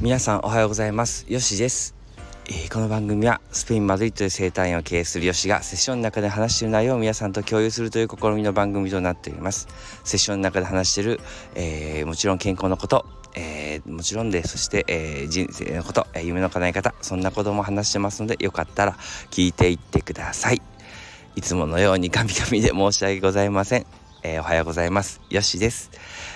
皆さんおはようございます。よしです、えー、この番組はスペインマドリッドで生態院を経営するよしがセッションの中で話している内容を皆さんと共有するという試みの番組となっております。セッションの中で話している、えー、もちろん健康のことえー、もちろんでそして、えー、人生のこと、えー、夢の叶え方そんなことも話してますのでよかったら聞いていってください。いつものようにカミカミで申し訳ございません、えおはようございます。よしです、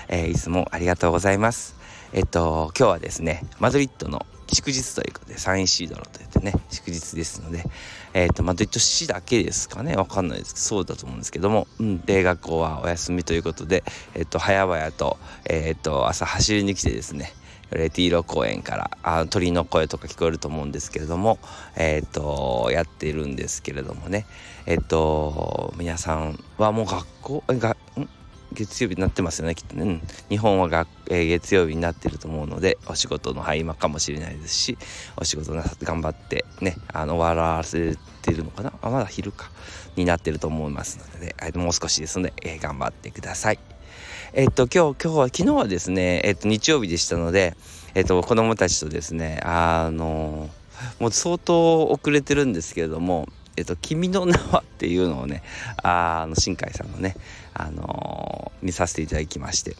えいつもありがとうございます。えっと今日はですねマドリッドの祝日ということでサインシードロといってね祝日ですのでえっとマドリッド市だけですかねわかんないですけどそうだと思うんですけどもうんで学校はお休みということでえっと早々とえっと朝走りに来てですねレティーロ公園からあ鳥の声とか聞こえると思うんですけれどもえっ、とやってるんですけれどもねえっ、と皆さんはもう学校がん？月曜日になってますよねきっとね、うん、日本はが、えー、月曜日になってると思うのでお仕事の合間かもしれないですしお仕事なさって頑張ってねあの終わらせてるのかな？あまだ昼かになってると思いますので、ね、もう少しですので、えー、頑張ってください。えっと今日今日は昨日はですね、えっと、日曜日でしたので、えっと、子供たちとですねあのもう相当遅れてるんですけれどもえっと、君の名はっていうのをね、あの、新海さんのね、あのー、見させていただきまして。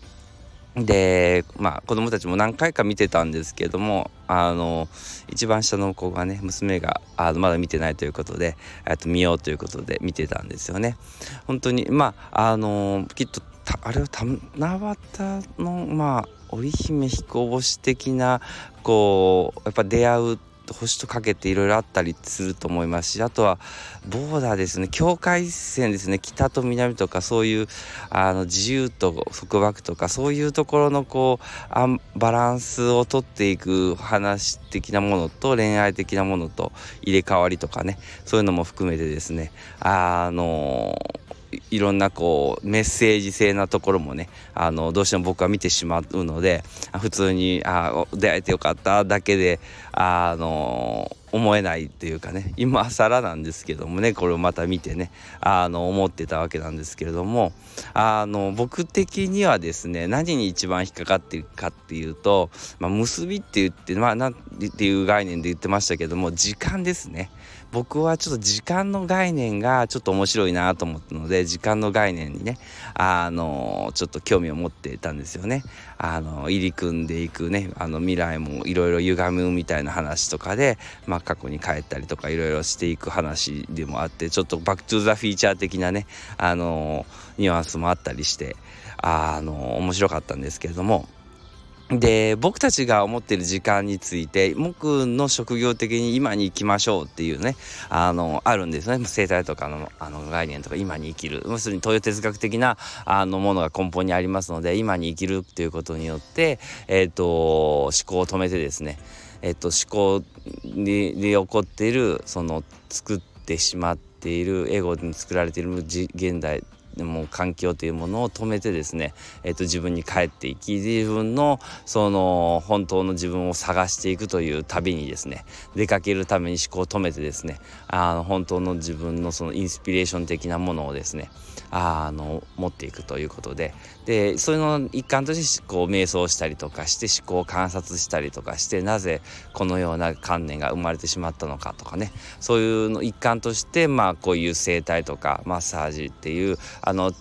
で、まあ、子供たちも何回か見てたんですけども、あの、一番下の子がね、娘が、あまだ見てないということで、えと見ようということで見てたんですよね。本当に、まあ、あのきっと、あれは七夕の、まあ、織姫彦星的な、こう、やっぱ出会う星とかけていろいろあったりすると思いますしあとはボーダーですね境界線ですね北と南とかそういうあの自由と束縛とかそういうところのこうあバランスをとっていく話的なものと恋愛的なものと入れ替わりとかねそういうのも含めてですねあのいろんなこうメッセージ性なところもねあのどうしても僕は見てしまうので普通にあ出会えてよかっただけであの思えないっていうかね今更なんですけどもねこれをまた見てねあの思ってたわけなんですけれどもあの僕的にはですね何に一番引っかかってるかっていうと、まあ、結びって言ってまあなんていう概念で言ってましたけども時間ですね。僕はちょっと時間の概念がちょっと面白いなと思ったので時間の概念にねあのちょっと興味を持ってたんですよね。あの入り組んでいくねあの未来もいろいろ歪むみたいな話とかで、まあ、過去に帰ったりとかいろいろしていく話でもあってちょっとバック・トゥ・ザ・フィーチャー的なねあのニュアンスもあったりしてあの面白かったんですけれどもで僕たちが思ってる時間について僕の職業的に今に生きましょうっていうねあのあるんですね。生態とかのあの概念とか今に生きる。要するに東洋哲学的なあのものが根本にありますので今に生きるっていうことによって、えーと、思考を止めてですね、えーと、思考にに起こっているその作ってしまっているエゴに作られている現代もう環境というものを止めてですね、えーと、自分に帰っていき自分のその本当の自分を探していくという旅にですね出かけるために思考を止めてですねあの本当の自分のそのインスピレーション的なものをですねあの持っていくということででそれの一環としてこう瞑想したりとかして思考を観察したりとかしてなぜこのような観念が生まれてしまったのかとかねそういうの一環としてまあこういう整体とかマッサージっていうあの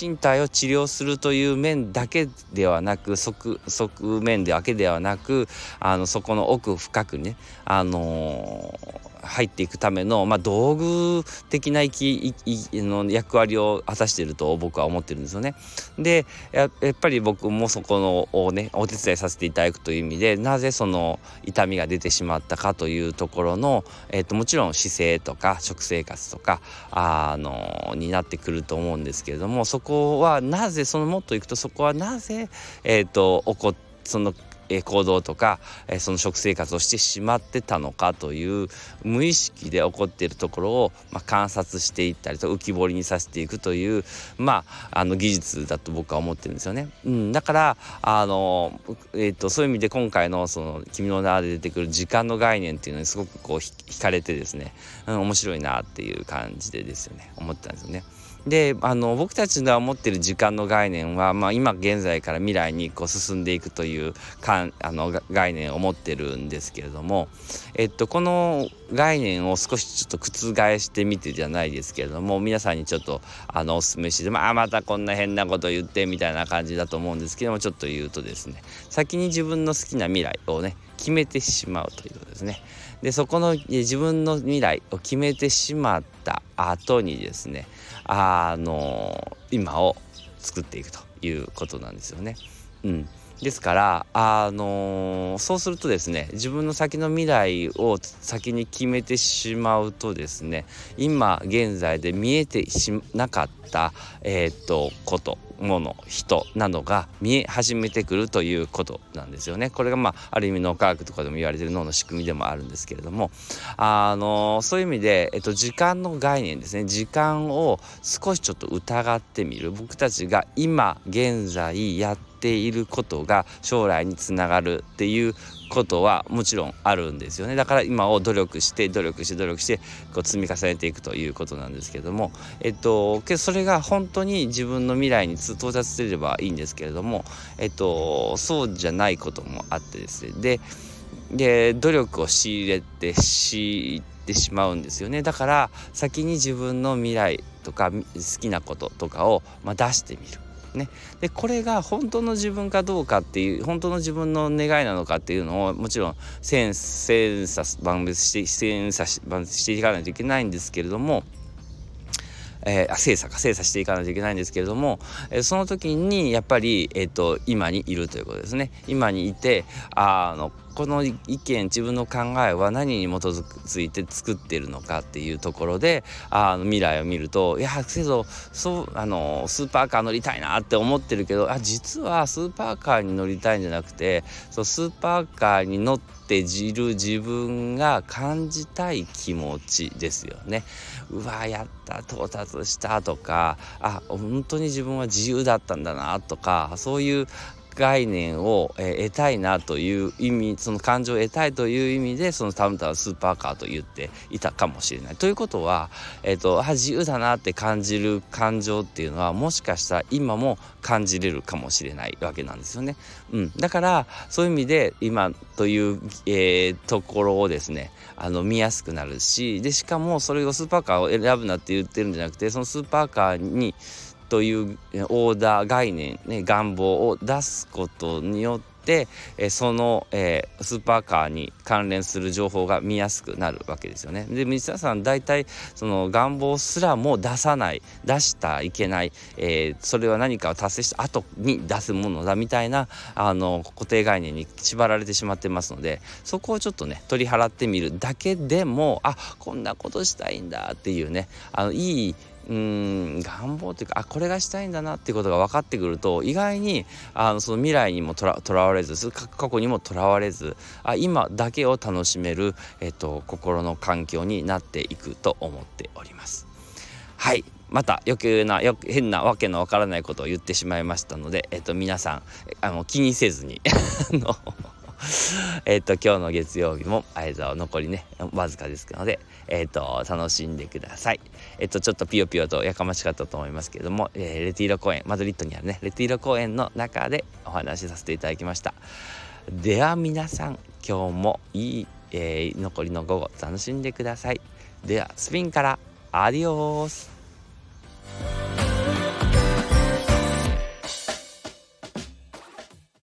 身体を治療するという面だけではなく側側面だけではなくあのそこの奥深くねあのー入っていくための、まあ、道具的な生きの役割を果たしていると僕は思ってるんですよね。でやっぱり僕もそこのをねお手伝いさせていただくという意味でなぜその痛みが出てしまったかというところの、えーと、もちろん姿勢とか食生活とかあのになってくると思うんですけれどもそこはなぜそのもっといくとそこはなぜ、えーと、と起こそのえ行動とか、えその食生活をしてしまってたのかという無意識で起こっているところを、まあ、観察していったりと浮き彫りにさせていくという、まあ、あの技術だと僕は思ってるんですよね。うん、だからあの、えーと、そういう意味で今回の「その君の名」で出てくる時間の概念っていうのにすごくこう惹かれてですね、うん、面白いなっていう感じでですよね思ったんですよね。であの僕たちが持ってる時間の概念は、まあ、今現在から未来にこう進んでいくというかんあの概念を持ってるんですけれども、えっと、この概念を少しちょっと覆してみてじゃないですけれども皆さんにちょっとあのお勧めしてまあまたこんな変なこと言ってみたいな感じだと思うんですけどもちょっと言うとですね先に自分の好きな未来をね決めてしまうということですね。でそこの自分の未来を決めてしまった後にですねあの今を作っていくということなんですよね。うん、ですからあのそうするとですね自分の先の未来を先に決めてしまうとですね今現在で見えてしなかったえー、っとこともの人などが見え始めてくるということなんですよね。これがまあある意味脳科学とかでも言われてる脳の仕組みでもあるんですけれども。あのそういう意味で、えっと、時間の概念ですね。時間を少しちょっと疑ってみる。僕たちが今現在やってていることが将来につながるっていうことはもちろんあるんですよね。だから今を努力して努力して努力してこう積み重ねていくということなんですけども。えっとけそれが本当に自分の未来に到達すればいいんですけれども。えっとそうじゃないこともあってですね。でで努力を強いれてしってしまうんですよね。だから先に自分の未来とか好きなこととかを、まあ、出してみる。ね、でこれが本当の自分かどうかっていう本当の自分の願いなのかっていうのをもちろん千差万別して千差万別していかないといけないんですけれどもえー、精査か精査していかないといけないんですけれども、えー、その時にやっぱり、えーと、今にいるということですね今にいてあのこの意見自分の考えは何に基づいて作ってるのかっていうところであの未来を見るといやけどそうあのスーパーカー乗りたいなって思ってるけどあ実はスーパーカーに乗りたいんじゃなくてそうスーパーカーに乗ってじる自分が感じたい気持ちですよね。うわやった到達したとかあ本当に自分は自由だったんだなとかそういう概念を、得たいなという意味その感情を得たいという意味でそのたまたまスーパーカーと言っていたかもしれない。ということは、えーと、自由だなって感じる感情っていうのはもしかしたら今も感じれるかもしれないわけなんですよね。うん、だからそういう意味で今という、えー、ところをですねあの見やすくなるしでしかもそれをスーパーカーを選ぶなって言ってるんじゃなくてそのスーパーカーにというオーダー概念、ね、願望を出すことによって、えその、え、スーパーカーに関連する情報が見やすくなるわけですよね。で皆さん大体その願望すらも出さない出したいけない、えー、それは何かを達成した後に出すものだみたいなあの固定概念に縛られてしまってますのでそこをちょっとね取り払ってみるだけでもあこんなことしたいんだっていうねあのいいうん願望というかあこれがしたいんだなっていうことが分かってくると意外にあのその未来にもとらわれず過去にもとらわれずあ今だけを楽しめる、えっと、心の環境になっていくと思っております。はいまた余計なよ変なわけのわからないことを言ってしまいましたので、えっと、皆さんあの気にせずに えっと今日の月曜日も相沢残りねわずかですのでえっと楽しんでください。えっとちょっとピヨピヨとやかましかったと思いますけれども、えー、レティーロ公園マドリッドにあるねレティーロ公園の中でお話しさせていただきました。では皆さん今日もいい、えー、残りの午後楽しんでください。ではスピンからアディオース。